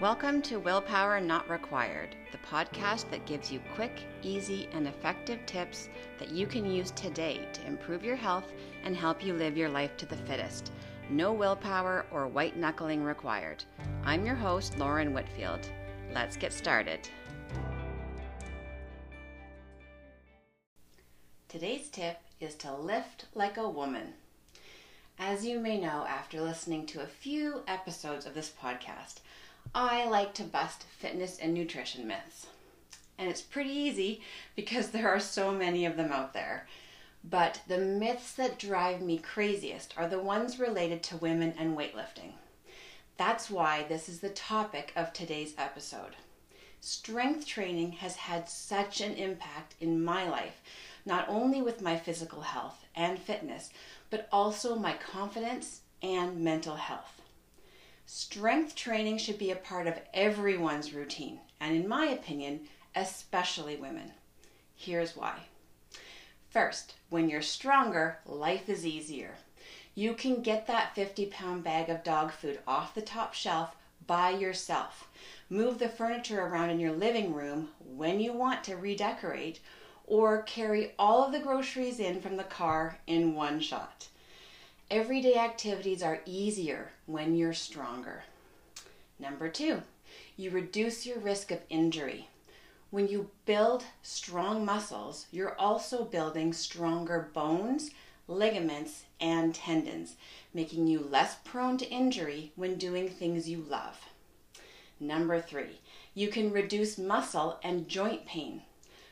Welcome to Willpower Not Required, the podcast that gives you quick, easy, and effective tips that you can use today to improve your health and help you live your life to the fittest. No willpower or white knuckling required. I'm your host, Lauren Whitfield. Let's get started. Today's tip is to lift like a woman. As you may know after listening to a few episodes of this podcast, I like to bust fitness and nutrition myths. And it's pretty easy because there are so many of them out there. But the myths that drive me craziest are the ones related to women and weightlifting. That's why this is the topic of today's episode. Strength training has had such an impact in my life, not only with my physical health and fitness, but also my confidence and mental health. Strength training should be a part of everyone's routine, and in my opinion, especially women. Here's why. First, when you're stronger, life is easier. You can get that 50 pound bag of dog food off the top shelf by yourself. Move the furniture around in your living room when you want to redecorate, or carry all of the groceries in from the car in one shot. Everyday activities are easier when you're stronger. Number two, you reduce your risk of injury. When you build strong muscles, you're also building stronger bones, ligaments, and tendons, making you less prone to injury when doing things you love. Number three, you can reduce muscle and joint pain.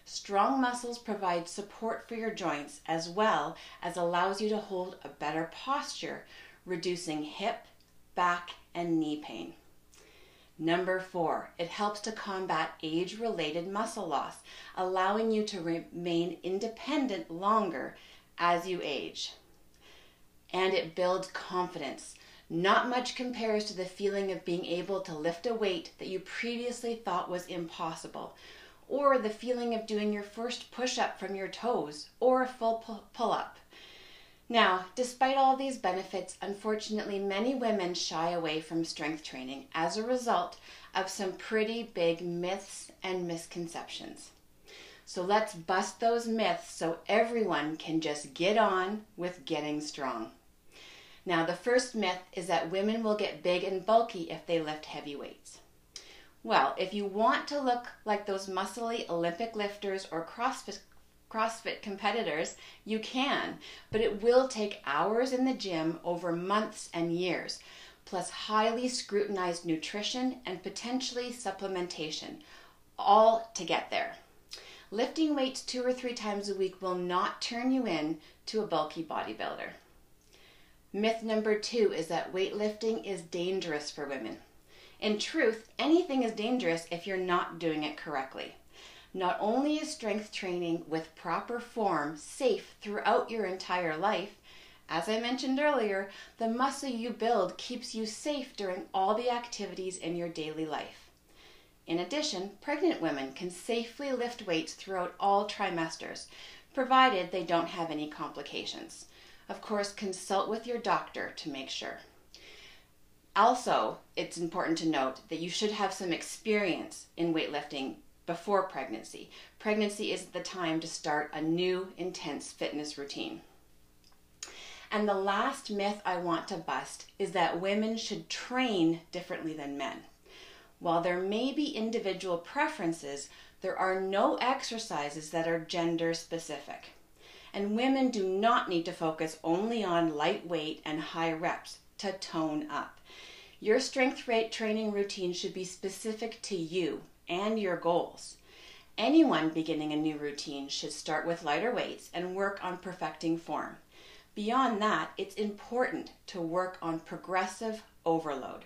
Strong muscles provide support for your joints as well as allows you to hold a better posture, reducing hip, back, and knee pain. Number four, it helps to combat age related muscle loss, allowing you to remain independent longer as you age. And it builds confidence. Not much compares to the feeling of being able to lift a weight that you previously thought was impossible, or the feeling of doing your first push up from your toes or a full pull up. Now, despite all these benefits, unfortunately, many women shy away from strength training as a result of some pretty big myths and misconceptions. So let's bust those myths so everyone can just get on with getting strong. Now, the first myth is that women will get big and bulky if they lift heavy weights. Well, if you want to look like those muscly Olympic lifters or CrossFit, CrossFit competitors, you can, but it will take hours in the gym over months and years, plus highly scrutinized nutrition and potentially supplementation, all to get there. Lifting weights two or three times a week will not turn you in to a bulky bodybuilder. Myth number two is that weightlifting is dangerous for women. In truth, anything is dangerous if you're not doing it correctly. Not only is strength training with proper form safe throughout your entire life, as I mentioned earlier, the muscle you build keeps you safe during all the activities in your daily life. In addition, pregnant women can safely lift weights throughout all trimesters, provided they don't have any complications. Of course, consult with your doctor to make sure. Also, it's important to note that you should have some experience in weightlifting before pregnancy. Pregnancy is the time to start a new intense fitness routine. And the last myth I want to bust is that women should train differently than men. While there may be individual preferences, there are no exercises that are gender specific. And women do not need to focus only on lightweight and high reps to tone up. Your strength rate training routine should be specific to you and your goals. Anyone beginning a new routine should start with lighter weights and work on perfecting form. Beyond that, it's important to work on progressive overload,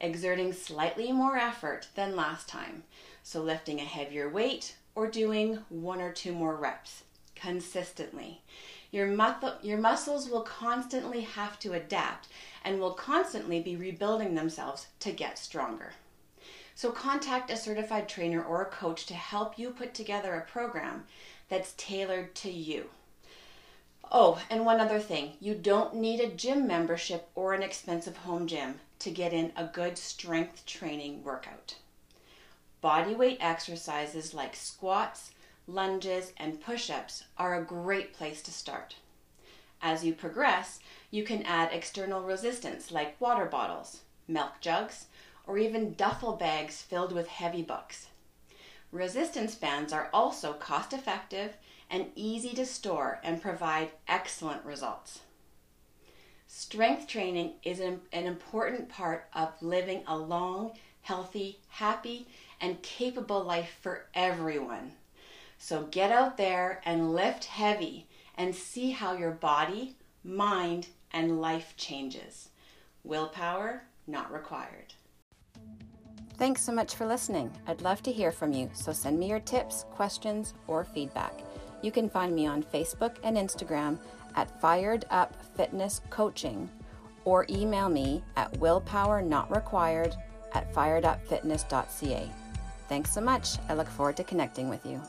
exerting slightly more effort than last time. So, lifting a heavier weight or doing one or two more reps consistently. Your, your muscles will constantly have to adapt and will constantly be rebuilding themselves to get stronger. So, contact a certified trainer or a coach to help you put together a program that's tailored to you. Oh, and one other thing you don't need a gym membership or an expensive home gym to get in a good strength training workout. Bodyweight exercises like squats, lunges, and push ups are a great place to start. As you progress, you can add external resistance like water bottles, milk jugs, or even duffel bags filled with heavy books. Resistance bands are also cost effective and easy to store and provide excellent results. Strength training is an, an, important part of living a long, healthy, happy, and capable life for everyone. So get out there and lift heavy and see how your body, mind, and life changes. Willpower not required. Thanks so much for listening. I'd love to hear from you, so send me your tips, questions, or feedback. You can find me on Facebook and Instagram at Fired Up Fitness Coaching or email me at willpowernotrequired at firedupfitness.ca. Thanks so much. I look forward to connecting with you.